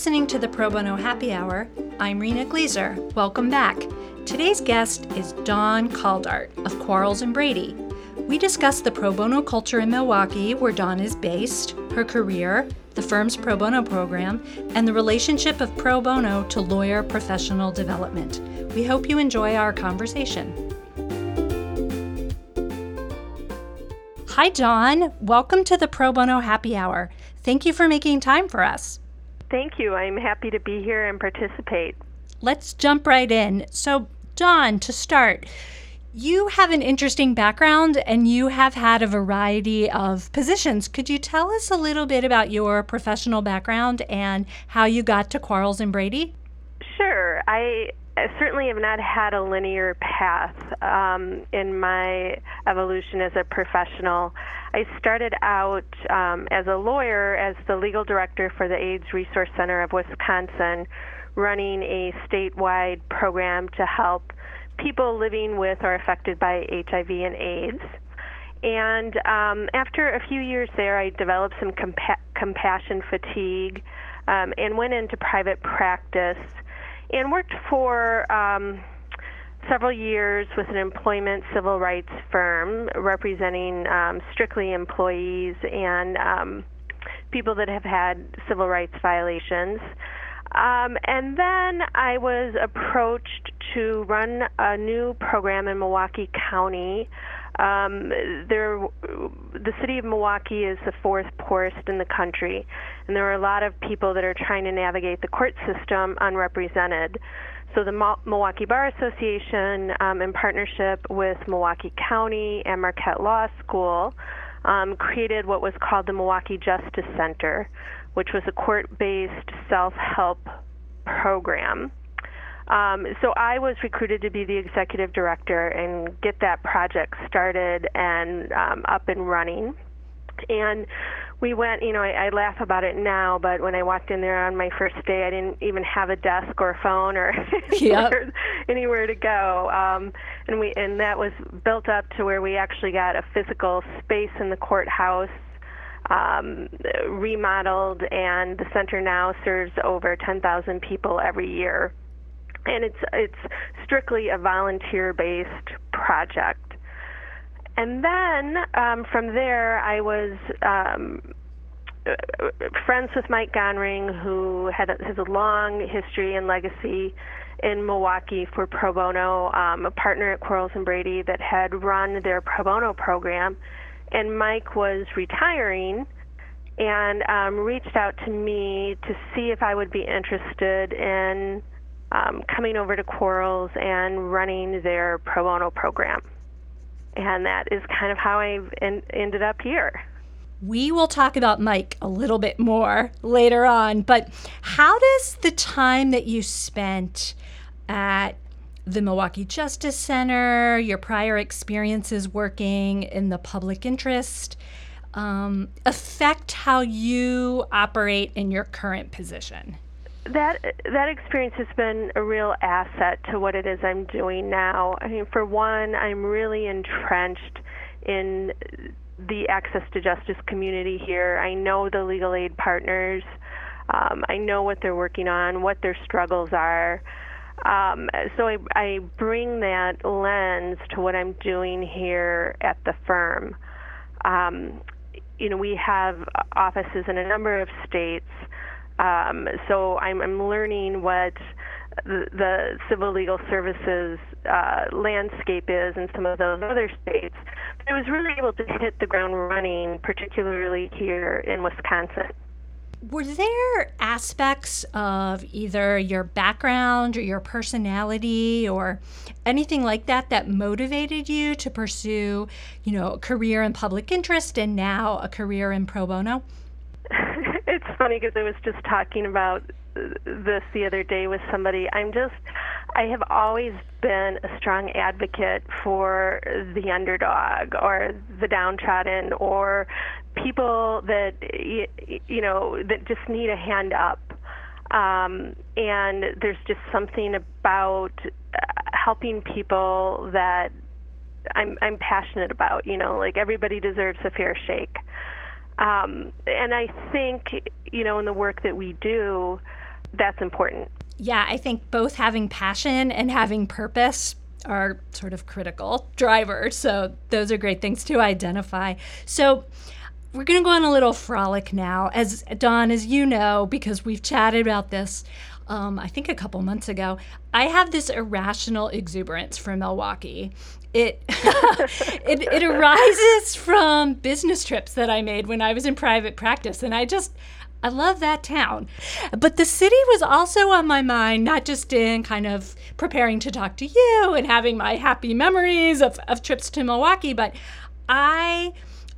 listening to the Pro Bono Happy Hour. I'm Rena Gleaser. Welcome back. Today's guest is Dawn Caldart of Quarles and Brady. We discuss the pro bono culture in Milwaukee, where Dawn is based, her career, the firm's pro bono program, and the relationship of pro bono to lawyer professional development. We hope you enjoy our conversation. Hi, Dawn. Welcome to the Pro Bono Happy Hour. Thank you for making time for us. Thank you. I'm happy to be here and participate. Let's jump right in. So, Dawn, to start, you have an interesting background and you have had a variety of positions. Could you tell us a little bit about your professional background and how you got to Quarles and Brady? Sure. I certainly have not had a linear path um, in my evolution as a professional. I started out um, as a lawyer, as the legal director for the AIDS Resource Center of Wisconsin, running a statewide program to help people living with or affected by HIV and AIDS. And um, after a few years there, I developed some compa- compassion fatigue um, and went into private practice and worked for um, several years with an employment civil rights firm representing um, strictly employees and um, people that have had civil rights violations. Um, and then I was approached to run a new program in Milwaukee County. Um, there, the city of Milwaukee is the fourth poorest in the country, and there are a lot of people that are trying to navigate the court system unrepresented. So the Milwaukee Bar Association, um, in partnership with Milwaukee County and Marquette Law School, um, created what was called the Milwaukee Justice Center, which was a court-based self-help program. Um, so I was recruited to be the executive director and get that project started and um, up and running. And we went, you know, I, I laugh about it now, but when I walked in there on my first day, I didn't even have a desk or a phone or anywhere, yep. anywhere to go. Um, and we, and that was built up to where we actually got a physical space in the courthouse um, remodeled, and the center now serves over 10,000 people every year. And it's it's strictly a volunteer-based project. And then um, from there, I was um, friends with Mike Gonring, who had has a long history and legacy in Milwaukee for pro bono, um, a partner at Quarles and Brady that had run their pro bono program. And Mike was retiring and um, reached out to me to see if I would be interested in um, coming over to Quarles and running their pro bono program and that is kind of how I en- ended up here. We will talk about Mike a little bit more later on, but how does the time that you spent at the Milwaukee Justice Center, your prior experiences working in the public interest, um, affect how you operate in your current position? That that experience has been a real asset to what it is I'm doing now. I mean, for one, I'm really entrenched in the access to justice community here. I know the legal aid partners. Um, I know what they're working on, what their struggles are. Um, so I, I bring that lens to what I'm doing here at the firm. Um, you know, we have offices in a number of states. Um, so I'm, I'm learning what the, the civil legal services uh, landscape is in some of those other states. But I was really able to hit the ground running, particularly here in Wisconsin. Were there aspects of either your background or your personality or anything like that that motivated you to pursue, you know, a career in public interest and now a career in pro bono? Funny because I was just talking about this the other day with somebody. I'm just, I have always been a strong advocate for the underdog or the downtrodden or people that, you know, that just need a hand up. Um, and there's just something about uh, helping people that I'm I'm passionate about. You know, like everybody deserves a fair shake. Um, and I think, you know, in the work that we do, that's important. Yeah, I think both having passion and having purpose are sort of critical drivers. So those are great things to identify. So we're going to go on a little frolic now. As Dawn, as you know, because we've chatted about this, um, I think a couple months ago, I have this irrational exuberance for Milwaukee. It, it it arises from business trips that I made when I was in private practice, and I just I love that town. But the city was also on my mind, not just in kind of preparing to talk to you and having my happy memories of, of trips to Milwaukee, but I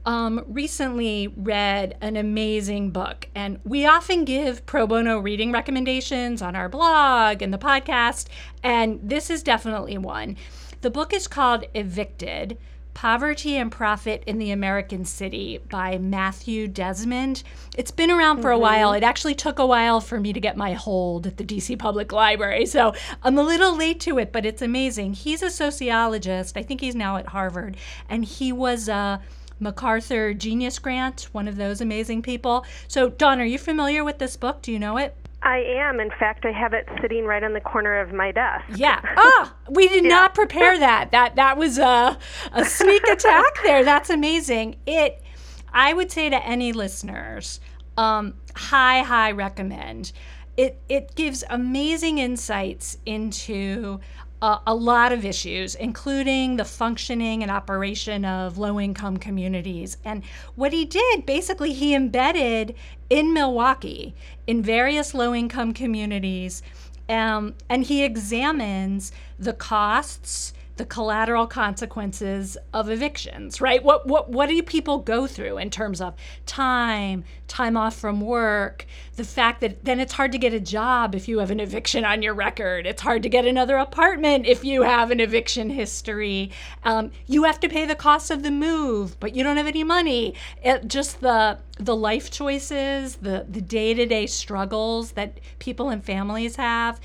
um, recently read an amazing book. And we often give pro bono reading recommendations on our blog and the podcast, and this is definitely one. The book is called Evicted Poverty and Profit in the American City by Matthew Desmond. It's been around for a mm-hmm. while. It actually took a while for me to get my hold at the DC Public Library. So I'm a little late to it, but it's amazing. He's a sociologist. I think he's now at Harvard. And he was a MacArthur Genius Grant, one of those amazing people. So, Dawn, are you familiar with this book? Do you know it? I am. In fact, I have it sitting right on the corner of my desk. Yeah. Oh, we did yeah. not prepare that. That that was a a sneak attack there. That's amazing. It. I would say to any listeners, um, high high recommend. It it gives amazing insights into a, a lot of issues, including the functioning and operation of low income communities. And what he did, basically, he embedded in Milwaukee, in various low income communities, um, and he examines the costs the collateral consequences of evictions, right? What what what do people go through in terms of time, time off from work, the fact that then it's hard to get a job if you have an eviction on your record. It's hard to get another apartment if you have an eviction history. Um, you have to pay the cost of the move, but you don't have any money. It, just the the life choices, the the day to day struggles that people and families have.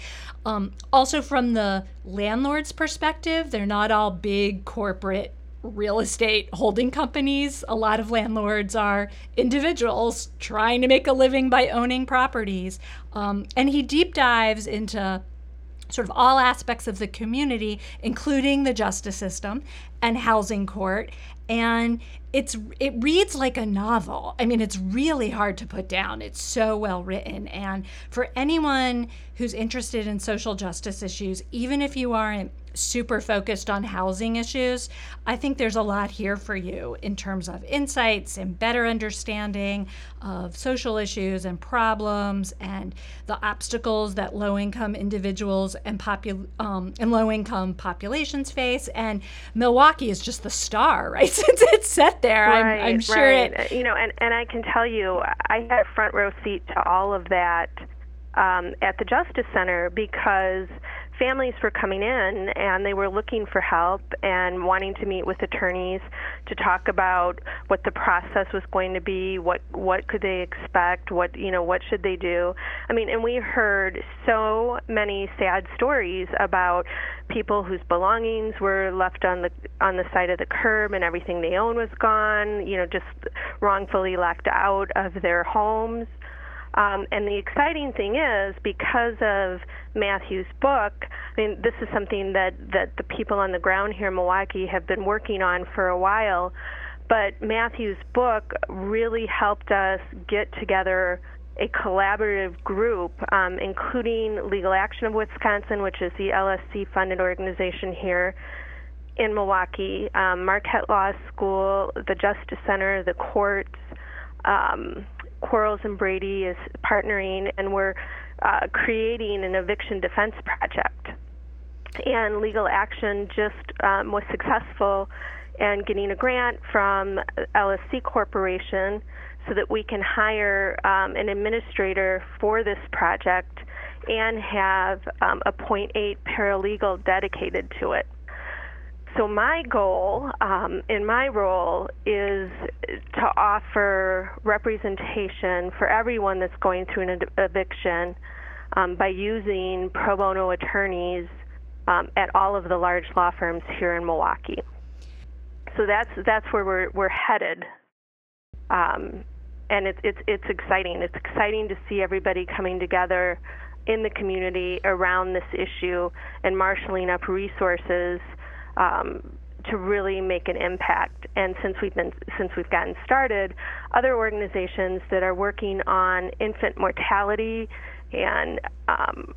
Um, also, from the landlord's perspective, they're not all big corporate real estate holding companies. A lot of landlords are individuals trying to make a living by owning properties. Um, and he deep dives into sort of all aspects of the community, including the justice system and housing court. And it's it reads like a novel. I mean, it's really hard to put down. It's so well written. And for anyone who's interested in social justice issues, even if you aren't super focused on housing issues, I think there's a lot here for you in terms of insights and better understanding of social issues and problems and the obstacles that low income individuals and, popul- um, and low income populations face. And Milwaukee is just the star, right? Since it's set there, right, I'm, I'm, sure right. it. You know, and, and I can tell you, I had a front row seat to all of that um, at the Justice Center because families were coming in and they were looking for help and wanting to meet with attorneys to talk about what the process was going to be, what what could they expect, what you know, what should they do. I mean, and we heard so many sad stories about people whose belongings were left on the on the side of the curb and everything they own was gone, you know, just wrongfully locked out of their homes. Um, and the exciting thing is because of Matthew's book, I mean, this is something that, that the people on the ground here in Milwaukee have been working on for a while. But Matthew's book really helped us get together a collaborative group, um, including Legal Action of Wisconsin, which is the LSC funded organization here in Milwaukee, um, Marquette Law School, the Justice Center, the courts. Um, Quarles and Brady is partnering, and we're uh, creating an eviction defense project. And legal action just um, was successful in getting a grant from LSC Corporation so that we can hire um, an administrator for this project and have um, a 0.8 paralegal dedicated to it. So, my goal um, in my role is to offer representation for everyone that's going through an eviction um, by using pro bono attorneys um, at all of the large law firms here in Milwaukee. So that's that's where we're we're headed, um, and it's it's it's exciting. It's exciting to see everybody coming together in the community around this issue and marshaling up resources um, to really make an impact. And since we've been since we've gotten started, other organizations that are working on infant mortality and um,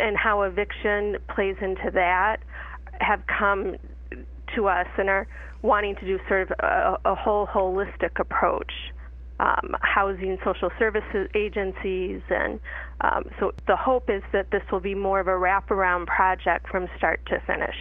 and how eviction plays into that have come to us and are wanting to do sort of a, a whole holistic approach. Um, housing social services agencies, and um, so the hope is that this will be more of a wraparound project from start to finish.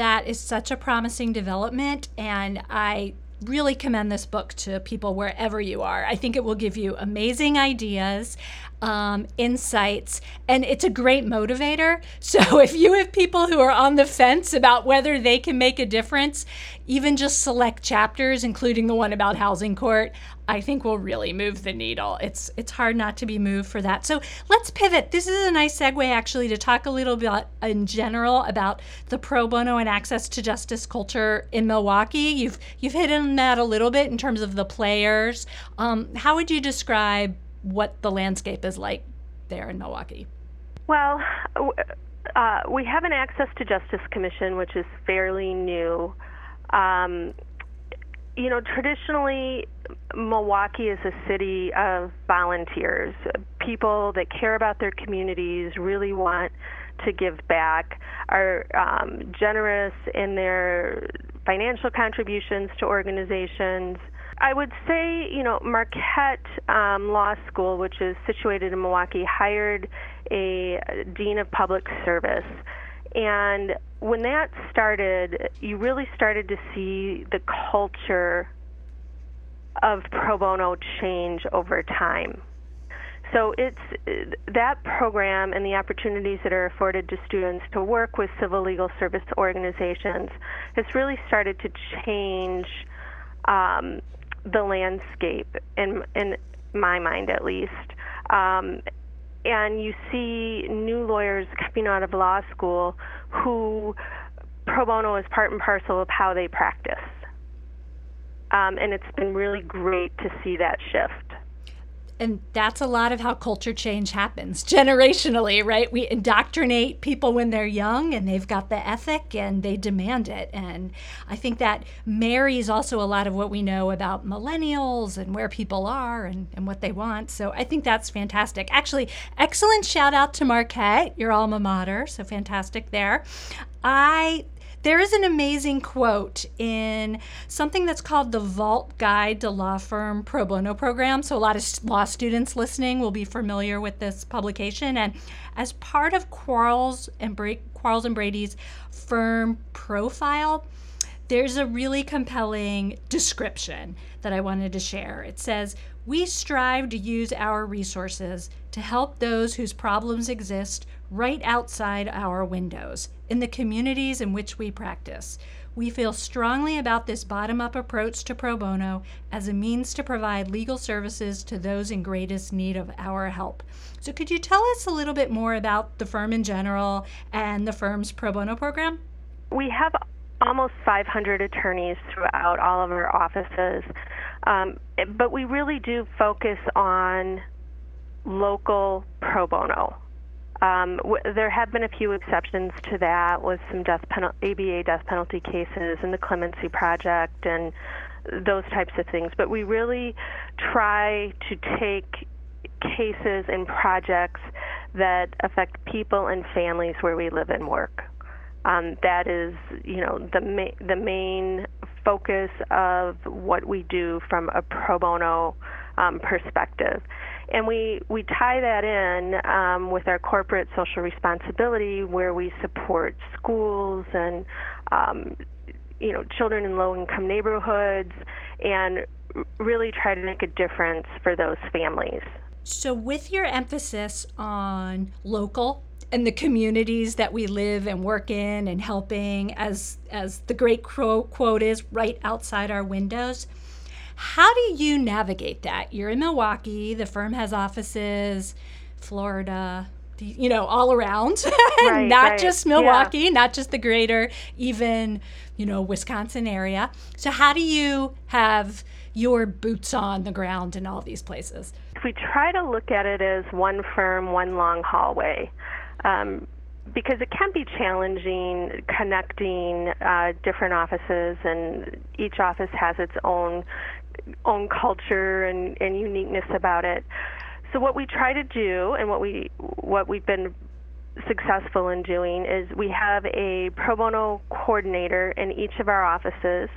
That is such a promising development, and I really commend this book to people wherever you are. I think it will give you amazing ideas, um, insights, and it's a great motivator. So if you have people who are on the fence about whether they can make a difference, even just select chapters, including the one about housing court, I think will really move the needle. It's it's hard not to be moved for that. So let's pivot. This is a nice segue actually to talk a little bit in general about the pro bono and access to justice culture in Milwaukee. You've you've hit on that a little bit in terms of the players. Um, how would you describe what the landscape is like there in Milwaukee? Well. Uh, we have an Access to Justice Commission, which is fairly new. Um, you know, traditionally, Milwaukee is a city of volunteers, people that care about their communities, really want to give back, are um, generous in their financial contributions to organizations. I would say, you know, Marquette um, Law School, which is situated in Milwaukee, hired a dean of public service and when that started, you really started to see the culture of pro bono change over time. So it's that program and the opportunities that are afforded to students to work with civil legal service organizations has really started to change um, the landscape in in my mind at least. Um, and you see new lawyers coming out of law school who pro bono is part and parcel of how they practice. Um, and it's been really great to see that shift and that's a lot of how culture change happens generationally, right? We indoctrinate people when they're young and they've got the ethic and they demand it. And I think that marries also a lot of what we know about millennials and where people are and, and what they want. So I think that's fantastic. Actually, excellent shout out to Marquette, your alma mater. So fantastic there. I there is an amazing quote in something that's called the Vault Guide to Law Firm Pro Bono Program. So, a lot of law students listening will be familiar with this publication. And as part of Quarles and, Quarles and Brady's firm profile, there's a really compelling description that I wanted to share. It says, We strive to use our resources to help those whose problems exist right outside our windows, in the communities in which we practice. We feel strongly about this bottom up approach to pro bono as a means to provide legal services to those in greatest need of our help. So, could you tell us a little bit more about the firm in general and the firm's pro bono program? We have almost 500 attorneys throughout all of our offices, um, but we really do focus on local pro bono. Um, w- there have been a few exceptions to that with some death penalty, ABA death penalty cases and the Clemency Project and those types of things. But we really try to take cases and projects that affect people and families where we live and work. Um, that is, you know, the ma- the main focus of what we do from a pro bono um, perspective and we we tie that in um, with our corporate social responsibility, where we support schools and um, you know children in low income neighborhoods, and really try to make a difference for those families. So, with your emphasis on local and the communities that we live and work in, and helping, as as the great quote is, right outside our windows how do you navigate that? You're in Milwaukee, the firm has offices, Florida, you know, all around, right, not right. just Milwaukee, yeah. not just the greater, even, you know, Wisconsin area. So, how do you have your boots on the ground in all these places? we try to look at it as one firm, one long hallway. Um, because it can be challenging connecting uh, different offices, and each office has its own own culture and, and uniqueness about it. So what we try to do, and what we what we've been successful in doing, is we have a pro bono coordinator in each of our offices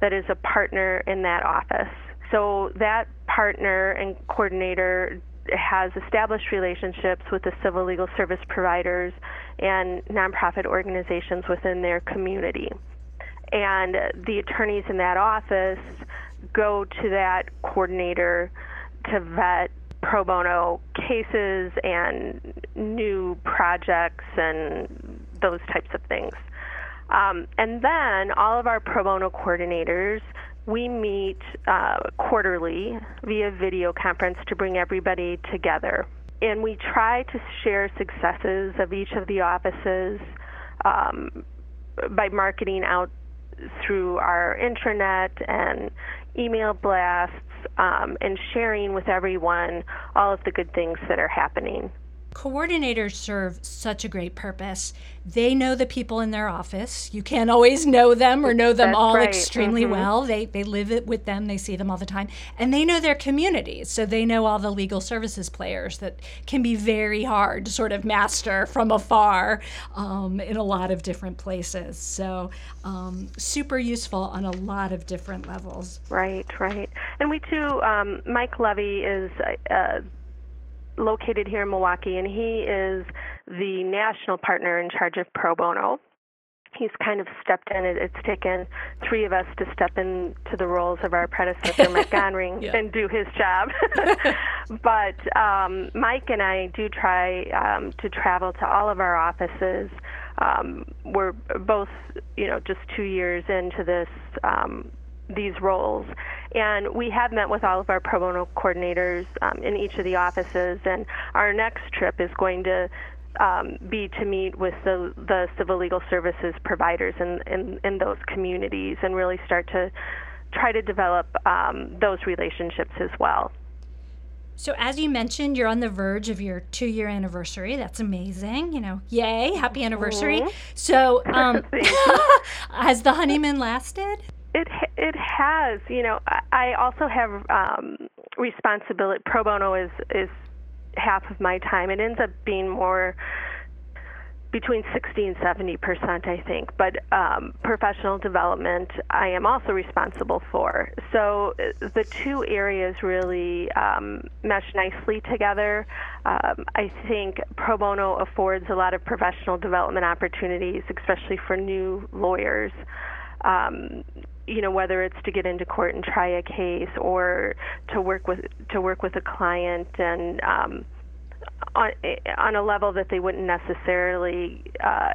that is a partner in that office. So that partner and coordinator has established relationships with the civil legal service providers and nonprofit organizations within their community. And the attorneys in that office go to that coordinator to vet pro bono cases and new projects and those types of things. Um, and then all of our pro bono coordinators, we meet uh, quarterly via video conference to bring everybody together. And we try to share successes of each of the offices um, by marketing out through our intranet and email blasts um, and sharing with everyone all of the good things that are happening. Coordinators serve such a great purpose. They know the people in their office. You can't always know them or know them That's all right. extremely Mhm. well. They they live it with them. They see them all the time, and they know their communities. So they know all the legal services players that can be very hard to sort of master from afar um, in a lot of different places. So um, super useful on a lot of different levels. Right, right. And we too, um, Mike Levy is uh, located here in Milwaukee, and he is the national partner in charge of pro bono. He's kind of stepped in. It's taken three of us to step into the roles of our predecessor, Mike Gonring, Yeah. and do his job. but um, Mike and I do try um, to travel to all of our offices. Um, we're both, you know, just two years into this um, these roles. And we have met with all of our pro bono coordinators um, in each of the offices. And our next trip is going to um, be to meet with the, the civil legal services providers in, in, in those communities and really start to try to develop um, those relationships as well. So, as you mentioned, you're on the verge of your two year anniversary. That's amazing. You know, yay, happy anniversary. So, um, has the honeymoon lasted? It it has. You know, I- also have um, responsibility. Pro bono is is half of my time. It ends up being more between 60 and 70 percent, I think. But um, professional development, I am also responsible for. So uh, the two areas really um, mesh nicely together. Um, I think pro bono affords a lot of professional development opportunities, especially for new lawyers. You know whether it's to get into court and try a case or to work with to work with a client and um, on on a level that they wouldn't necessarily uh,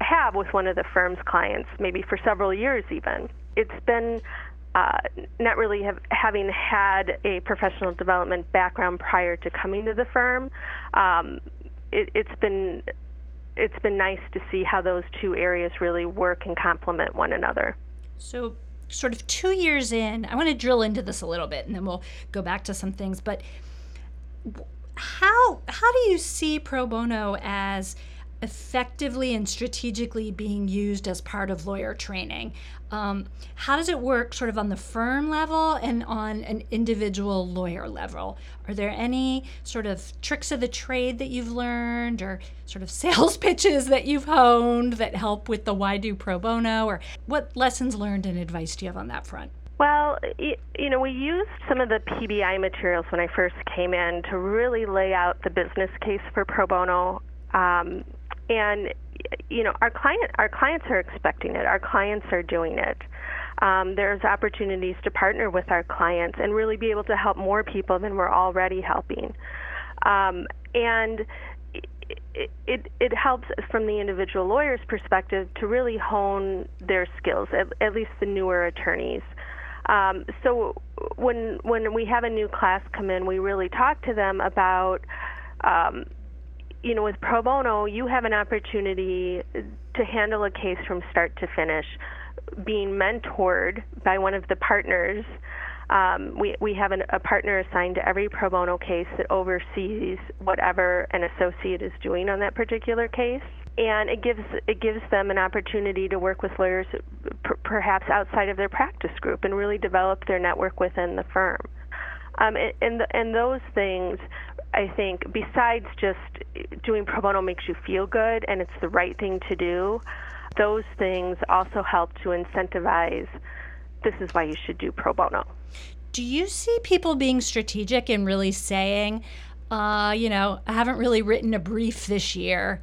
have with one of the firm's clients, maybe for several years even. It's been uh, not really have, having had a professional development background prior to coming to the firm. Um, it, it's been it's been nice to see how those two areas really work and complement one another. So, sort of two years in, I want to drill into this a little bit, and then we'll go back to some things. But how how do you see pro bono as effectively and strategically being used as part of lawyer training? Um, how does it work, sort of on the firm level and on an individual lawyer level? Are there any sort of tricks of the trade that you've learned, or sort of sales pitches that you've honed that help with the why do pro bono, or what lessons learned and advice do you have on that front? Well, you know, we used some of the PBI materials when I first came in to really lay out the business case for pro bono. Um, and you know, our client our clients are expecting it. Our clients are doing it. Um, there's opportunities to partner with our clients and really be able to help more people than we're already helping. Um, and it, it, it helps from the individual lawyer's perspective to really hone their skills, at, at least the newer attorneys. Um, so when when we have a new class come in, we really talk to them about, um, you know, with pro bono, you have an opportunity to handle a case from start to finish, being mentored by one of the partners. Um, we, we have an, a partner assigned to every pro bono case that oversees whatever an associate is doing on that particular case. And it gives it gives them an opportunity to work with lawyers, perhaps outside of their practice group, and really develop their network within the firm. Um, and and, the, and those things, I think, besides just doing pro bono makes you feel good and it's the right thing to do. Those things also help to incentivize. This is why you should do pro bono. Do you see people being strategic and really saying, uh, you know, I haven't really written a brief this year.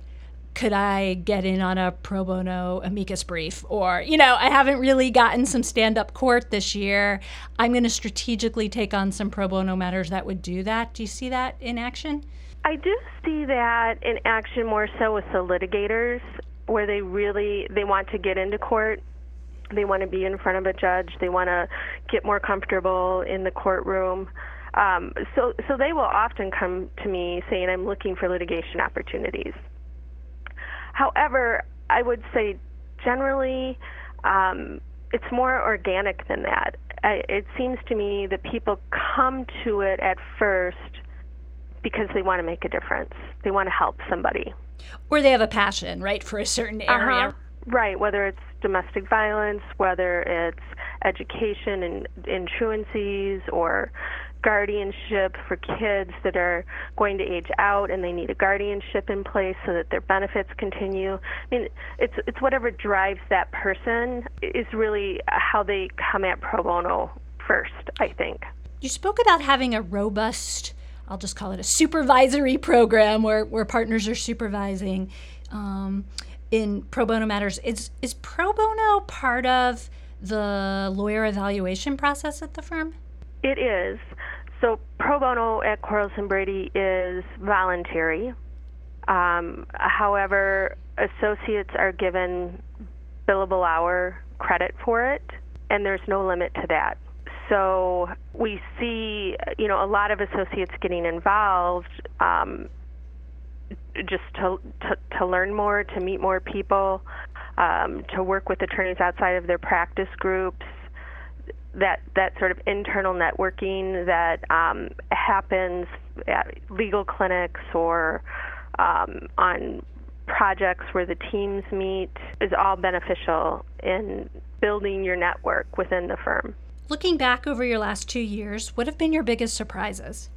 Could I get in on a pro bono amicus brief? Or, you know, I haven't really gotten some stand up court this year. I'm going to strategically take on some pro bono matters that would do that. Do you see that in action? I do see that in action more so with the litigators where they really they want to get into court they want to be in front of a judge. They want to get more comfortable in the courtroom. Um, so, so they will often come to me saying, "I'm looking for litigation opportunities." However, I would say generally, um, it's more organic than that. I, it seems to me that people come to it at first because they want to make a difference. They want to help somebody. Or they have a passion, right, for a certain area. Uh-huh. Right, whether it's domestic violence, whether it's education and insurances or guardianship for kids that are going to age out and they need a guardianship in place so that their benefits continue. I mean, it's it's whatever drives that person is really how they come at pro bono first, I think. You spoke about having a robust I'll just call it a supervisory program where, where partners are supervising. Um, in pro bono matters. Is is pro bono part of the lawyer evaluation process at the firm? It is. So pro bono at and Brady is voluntary. Um, however, associates are given billable hour credit for it, and there's no limit to that. So we see, you know, a lot of associates getting involved um, just to, to, to learn more, to meet more people, um, to work with attorneys outside of their practice groups. That that sort of internal networking that um, happens at legal clinics or um, on projects where the teams meet is all beneficial in building your network within the firm. Looking back over your last two years, what have been your biggest surprises?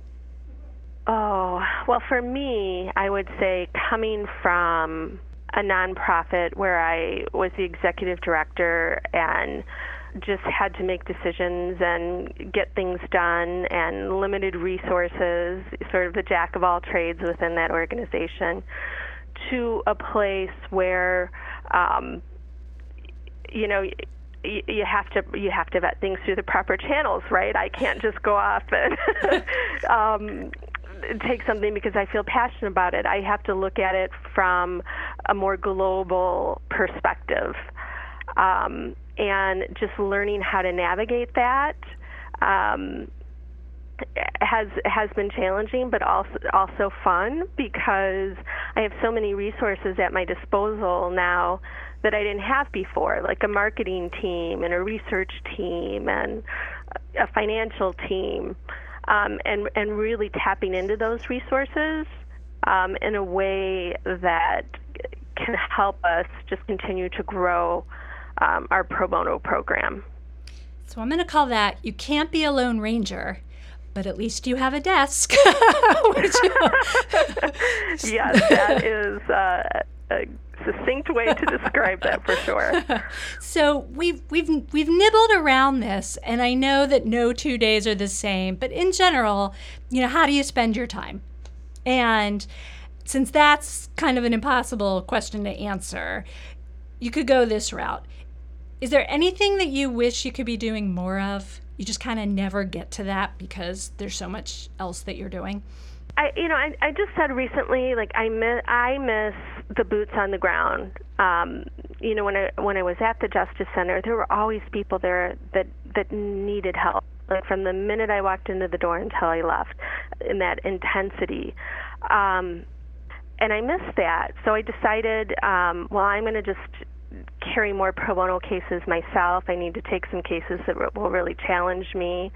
Oh, well, for me, I would say coming from a nonprofit where I was the executive director and just had to make decisions and get things done and limited resources, sort of the jack of all trades within that organization, to a place where, um, you know, you have to you have to vet things through the proper channels, right? I can't just go off and um, take something because I feel passionate about it. I have to look at it from a more global perspective. Um, and just learning how to navigate that um, has has been challenging, but also also fun because I have so many resources at my disposal now that I didn't have before, like a marketing team and a research team and a financial team um, and and really tapping into those resources um, in a way that can help us just continue to grow um, our pro bono program. So I'm going to call that "You Can't Be a Lone Ranger." But at least you have a desk. yes, that is uh, a succinct way to describe that for sure. so we've we've we've nibbled around this, and I know that no two days are the same. But in general, you know, how do you spend your time? And since that's kind of an impossible question to answer, you could go this route. Is there anything that you wish you could be doing more of? You just kind of never get to that because there's so much else that you're doing. I, you know, I, I just said recently, like I miss, I miss the boots on the ground. Um, you know, when I when I was at the Justice Center, there were always people there that that needed help. Like from the minute I walked into the door until I left, in that intensity. Um, and I missed that, so I decided, um, well, I'm going to just carry more pro bono cases myself. I need to take some cases that will really challenge me.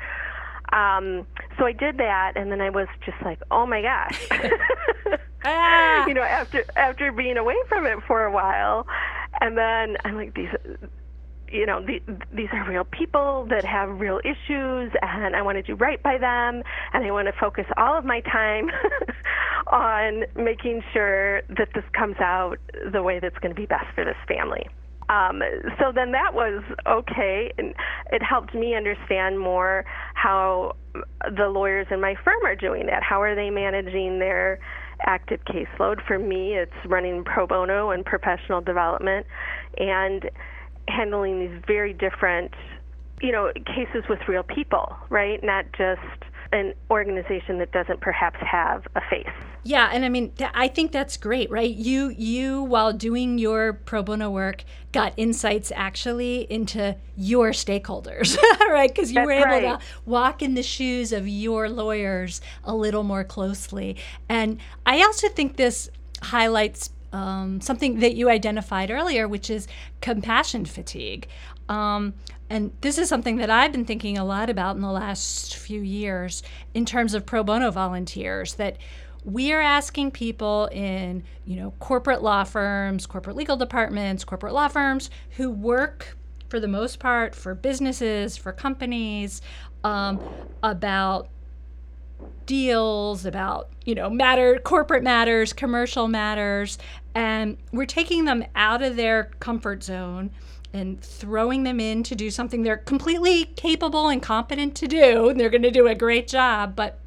Um, so I did that, and then I was just like, oh my gosh. ah. You know, after after being away from it for a while, and then I'm like, these you know, the, these are real people that have real issues, and I want to do right by them, and I want to focus all of my time on making sure that this comes out the way that's going to be best for this family. Um, so then that was okay, and it helped me understand more how the lawyers in my firm are doing that. How are they managing their active caseload? For me, it's running pro bono and professional development, and handling these very different, you know, cases with real people, right? Not just an organization that doesn't perhaps have a face. Yeah, and I mean, th- I think that's great, right? You, you, while doing your pro bono work, got insights actually into your stakeholders, right? Because you that's were able right. to walk in the shoes of your lawyers a little more closely. And I also think this highlights um, something that you identified earlier, which is compassion fatigue. Um, and this is something that I've been thinking a lot about in the last few years in terms of pro bono volunteers that we are asking people in you know corporate law firms corporate legal departments corporate law firms who work for the most part for businesses for companies um, about deals about you know matter corporate matters commercial matters and we're taking them out of their comfort zone and throwing them in to do something they're completely capable and competent to do and they're going to do a great job but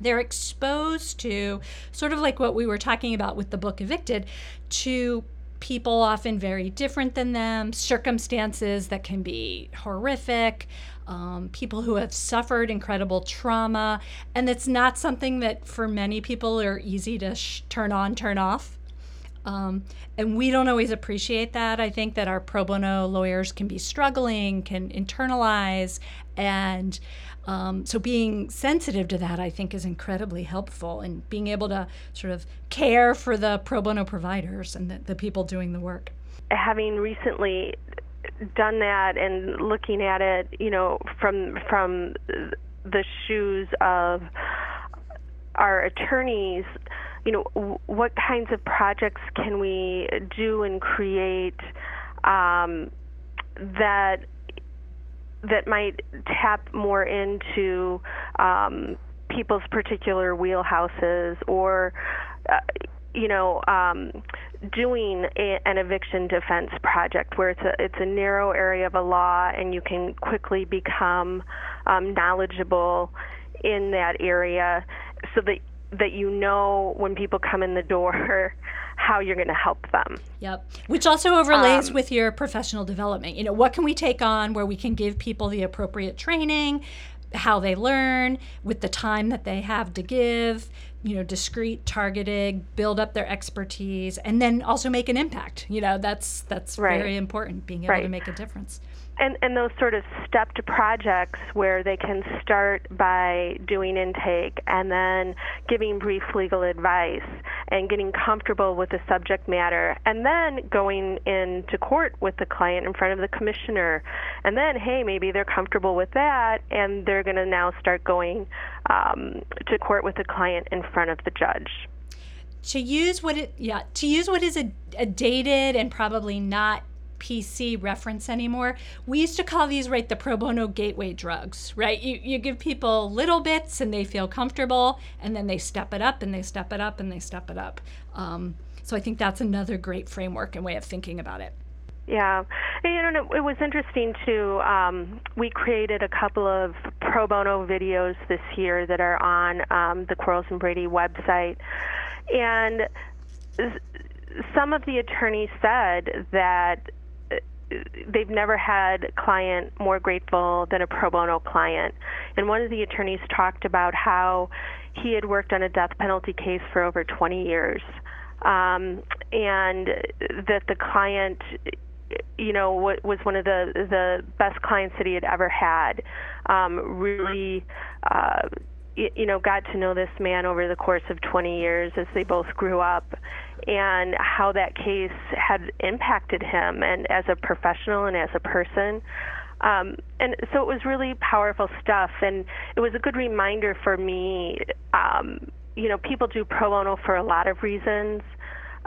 they're exposed to sort of like what we were talking about with the book evicted to people often very different than them circumstances that can be horrific um, people who have suffered incredible trauma. And it's not something that for many people are easy to sh- turn on, turn off. Um, and we don't always appreciate that. I think that our pro bono lawyers can be struggling, can internalize, and um, so being sensitive to that, I think, is incredibly helpful and being able to sort of care for the pro bono providers and the, the people doing the work. Having recently done that and looking at it, you know, from from the shoes of our attorneys, you know, what kinds of projects can we do and create um, that that might tap more into um, people's particular wheelhouses or uh, you know um, doing a, an eviction defense project where it's a it's a narrow area of a law and you can quickly become um, knowledgeable in that area so that that you know when people come in the door how you're going to help them. Yep. Which also overlays um, with your professional development. You know, what can we take on where we can give people the appropriate training, how they learn, with the time that they have to give, you know discreet targeted build up their expertise and then also make an impact you know that's that's right. very important being able right. to make a difference and and those sort of stepped projects where they can start by doing intake and then giving brief legal advice and getting comfortable with the subject matter and then going into court with the client in front of the commissioner. And then hey maybe they're comfortable with that and they're going to now start going um, to court with the client in front of the judge. To use what it yeah to use what is a, a dated and probably not PC reference anymore. We used to call these right the pro bono gateway drugs, right? You you give people little bits and they feel comfortable, and then they step it up and they step it up and they step it up. Um, so I think that's another great framework and way of thinking about it. Yeah, you know, it was interesting too. Um, we created a couple of pro bono videos this year that are on um, the Quarles and Brady website, and some of the attorneys said that they've never had a client more grateful than a pro bono client. And one of the attorneys talked about how he had worked on a death penalty case for over 20 years. Um, and that the client, you know, was one of the the best clients that he had ever had. Um, really uh, you know, got to know this man over the course of 20 years as they both grew up and how that case had impacted him and as a professional and as a person. Um, and so it was really powerful stuff, and it was a good reminder for me. Um, you know, people do pro bono for a lot of reasons,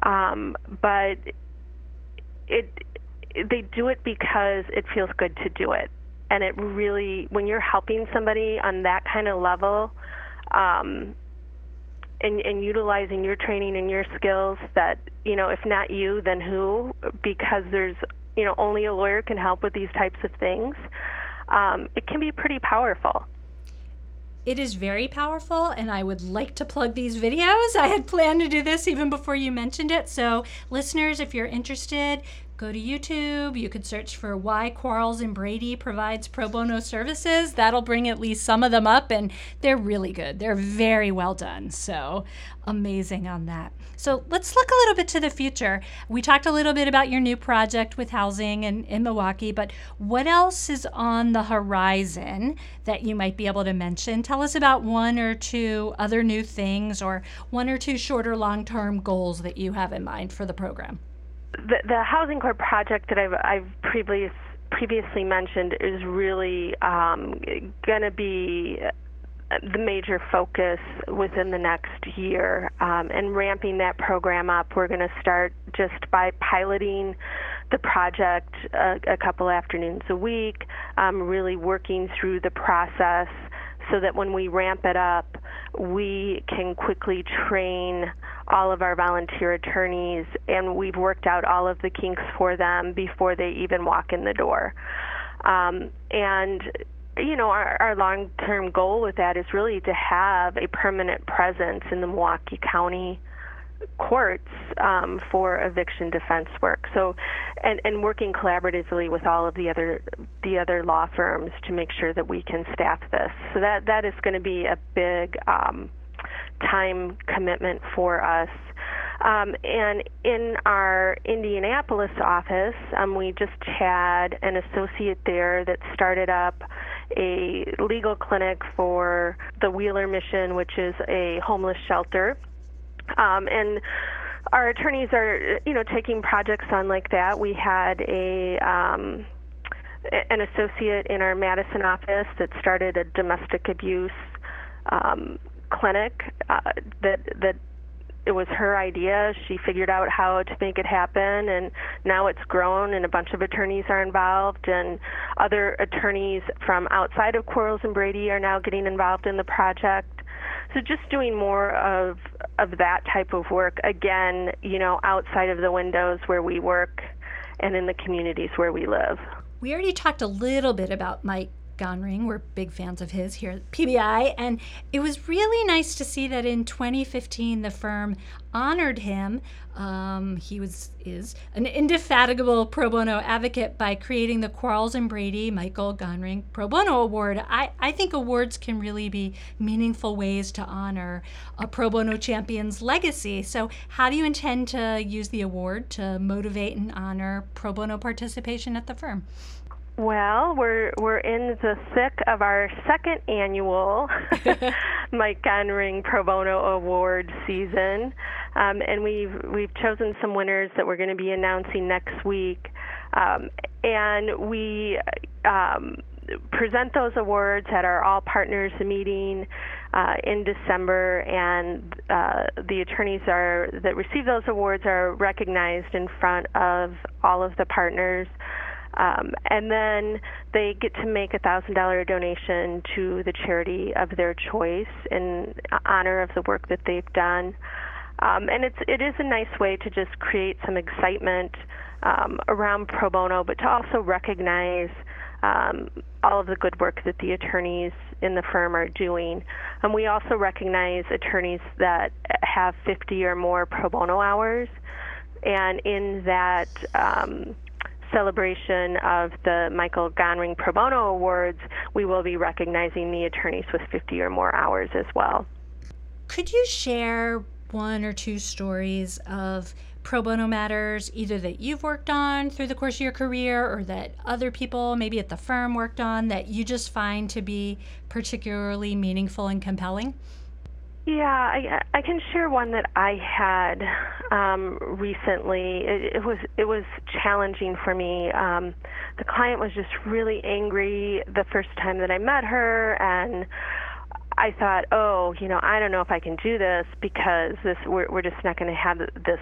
um, but it they do it because it feels good to do it, and it really when you're helping somebody on that kind of level. Um, and, and utilizing your training and your skills that you know if not you then who because there's you know only a lawyer can help with these types of things, um, it can be pretty powerful. It is very powerful, and I would like to plug these videos. I had planned to do this even before you mentioned it. So, listeners, if you're interested, go to YouTube. You could search for why Quarles and Brady provides pro bono services. That'll bring at least some of them up, and they're really good. They're very well done. So amazing on that. So let's look a little bit to the future. We talked a little bit about your new project with housing in, in Milwaukee, but what else is on the horizon that you might be able to mention? Tell us about one or two other new things or one or two shorter long term goals that you have in mind for the program the, the housing court project that I've, I've previous, previously mentioned is really um, going to be the major focus within the next year um, and ramping that program up. We're going to start just by piloting the project a, a couple afternoons a week, um, really working through the process so that when we ramp it up, we can quickly train all of our volunteer attorneys, and we've worked out all of the kinks for them before they even walk in the door. Um, and you know, our, our long term goal with that is really to have a permanent presence in the Milwaukee County courts um, for eviction defense work. So, and, and working collaboratively with all of the other the other law firms to make sure that we can staff this. So that that is going to be a big um, time commitment for us. Um, and in our Indianapolis office, um, we just had an associate there that started up a legal clinic for the Wheeler Mission, which is a homeless shelter um, and our attorneys are, you know, taking projects on like that. We had a um, an associate in our Madison office that started a domestic abuse um, clinic uh, that that it was her idea. She figured out how to make it happen, and now it's grown, and a bunch of attorneys are involved, and other attorneys from outside of Quarles and Brady are now getting involved in the project. So just doing more of of that type of work again, you know, outside of the windows where we work and in the communities where we live. We already talked a little bit about Mike Gonring. We're big fans of his here at PBI. And it was really nice to see that in 2015 the firm honored him. Um, he was is an indefatigable pro bono advocate by creating the Quarles and Brady Michael Gonring Pro Bono Award. I, I think awards can really be meaningful ways to honor a pro bono champion's legacy. So, how do you intend to use the award to motivate and honor pro bono participation at the firm? Well, we're we're in the thick of our second annual Mike Gonring Pro Bono Award season, um, and we've we've chosen some winners that we're going to be announcing next week, um, and we um, present those awards at our All Partners meeting uh, in December, and uh, the attorneys are that receive those awards are recognized in front of all of the partners. Um, and then they get to make a thousand dollar donation to the charity of their choice in honor of the work that they've done. Um, and it's it is a nice way to just create some excitement um, around pro bono, but to also recognize um, all of the good work that the attorneys in the firm are doing. And we also recognize attorneys that have 50 or more pro bono hours. And in that um, celebration of the Michael Gonring Pro Bono Awards, we will be recognizing the attorneys with 50 or more hours as well. Could you share one or two stories of pro bono matters either that you've worked on through the course of your career or that other people, maybe at the firm, worked on that you just find to be particularly meaningful and compelling? Yeah, I, I can share one that I had um, recently. It, it was it was challenging for me. Um, the client was just really angry the first time that I met her, and I thought, oh, you know, I don't know if I can do this because this we're, we're just not going to have this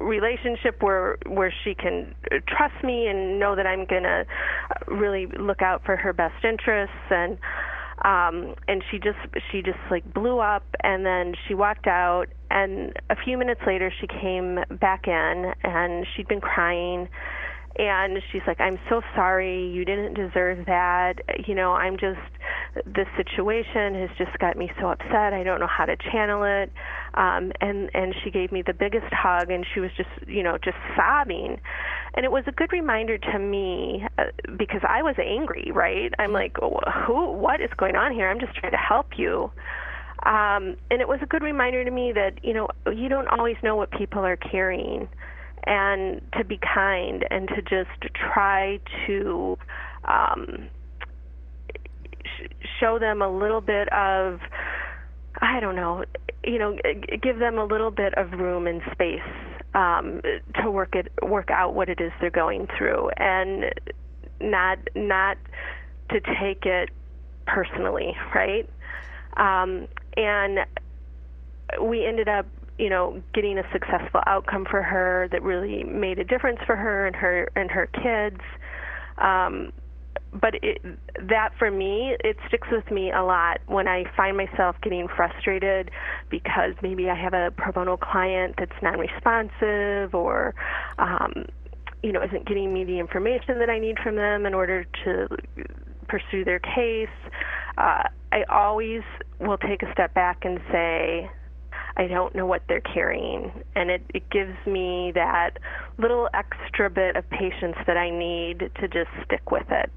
relationship where where she can trust me and know that I'm going to really look out for her best interests and um and she just she just like blew up and then she walked out and a few minutes later she came back in and she'd been crying and she's like i'm so sorry. You didn't deserve that. You know i'm just this situation has just got me so upset. I don't know how to channel it. Um and and she gave me the biggest hug and she was just you know just sobbing. And it was a good reminder to me uh, because i was angry right? I'm like who what is going on here? I'm just trying to help you. Um and it was a good reminder to me that you know you don't always know what people are carrying and to be kind and to just try to um, sh- show them a little bit of I don't know, you know, give them a little bit of room and space um, to work it work out what it is they're going through, and not not to take it personally, right? Um, and we ended up you know, getting a successful outcome for her that really made a difference for her and her and her kids. Um, but it, that for me, it sticks with me a lot when I find myself getting frustrated because maybe I have a pro bono client that's non-responsive or, um, you know, isn't getting me the information that I need from them in order to pursue their case. Uh, I always will take a step back and say, I don't know what they're carrying. And it, it gives me that little extra bit of patience that I need to just stick with it.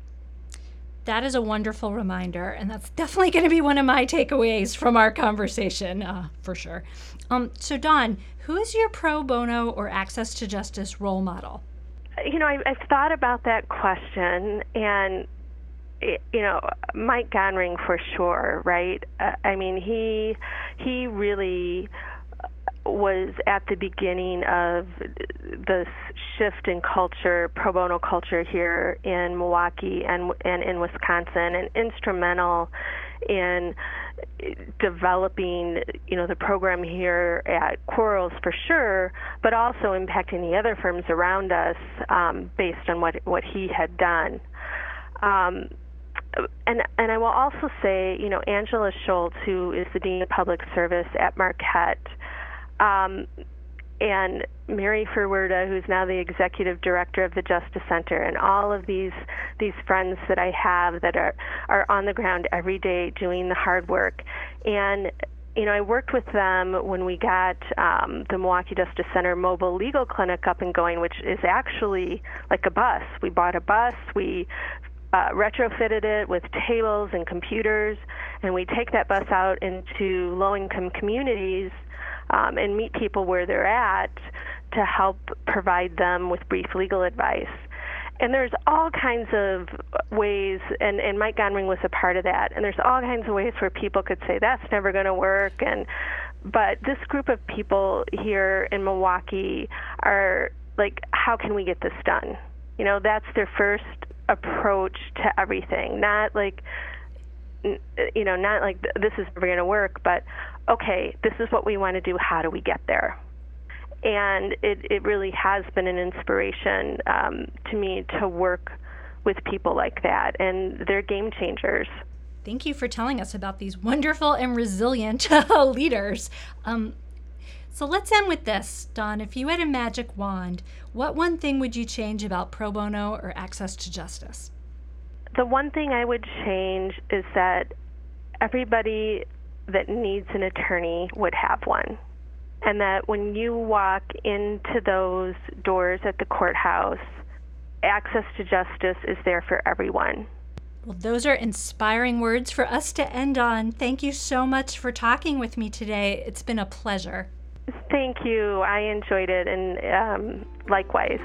That is a wonderful reminder, and that's definitely going to be one of my takeaways from our conversation, uh, for sure. Um, so, Dawn, who is your pro bono or access to justice role model? You know, I, I've thought about that question, and you know Mike Gonring for sure, right? Uh, I mean, he he really was at the beginning of the shift in culture, pro bono culture here in Milwaukee and and in Wisconsin, and instrumental in developing, you know, the program here at Quarles for sure, but also impacting the other firms around us um, based on what what he had done. Um, and and I will also say, you know, Angela Schultz, who is the dean of public service at Marquette, um, and Mary Ferwerda, who's now the executive director of the Justice Center, and all of these these friends that I have that are are on the ground every day doing the hard work, and you know, I worked with them when we got um, the Milwaukee Justice Center mobile legal clinic up and going, which is actually like a bus. We bought a bus, we uh, retrofitted it with tables and computers, and we take that bus out into low income communities um, and meet people where they're at to help provide them with brief legal advice. And there's all kinds of ways, and, and Mike Gonring was a part of that. And there's all kinds of ways where people could say that's never going to work. And but this group of people here in Milwaukee are like, how can we get this done? You know, that's their first approach to everything. Not like you know, not like this is never going to work, but okay, this is what we want to do. How do we get there? And it, it really has been an inspiration um, to me to work with people like that, and they're game changers. Thank you for telling us about these wonderful and resilient leaders. Um, so let's end with this, Dawn. If you had a magic wand, what one thing would you change about pro bono or access to justice? The one thing I would change is that everybody that needs an attorney would have one. And that when you walk into those doors at the courthouse, access to justice is there for everyone. Well, those are inspiring words for us to end on. Thank you so much for talking with me today. It's been a pleasure. Thank you. I enjoyed it, and um, likewise.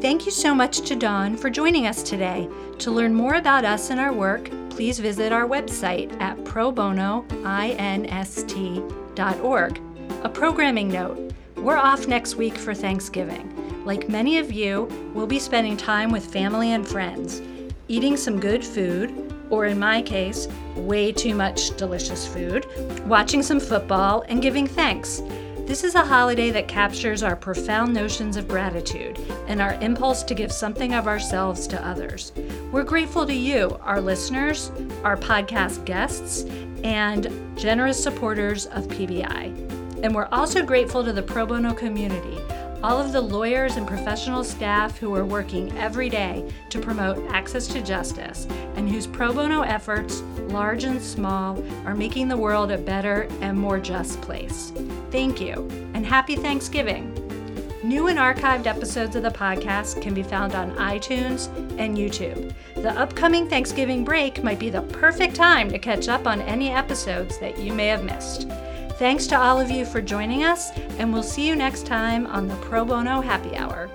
Thank you so much to Dawn for joining us today. To learn more about us and our work, please visit our website at probonoinst.org. A programming note we're off next week for Thanksgiving. Like many of you, we'll be spending time with family and friends, eating some good food, or in my case, way too much delicious food, watching some football, and giving thanks. This is a holiday that captures our profound notions of gratitude and our impulse to give something of ourselves to others. We're grateful to you, our listeners, our podcast guests, and generous supporters of PBI. And we're also grateful to the pro bono community all of the lawyers and professional staff who are working every day to promote access to justice and whose pro bono efforts, large and small, are making the world a better and more just place. Thank you, and happy Thanksgiving! New and archived episodes of the podcast can be found on iTunes and YouTube. The upcoming Thanksgiving break might be the perfect time to catch up on any episodes that you may have missed. Thanks to all of you for joining us, and we'll see you next time on the Pro Bono Happy Hour.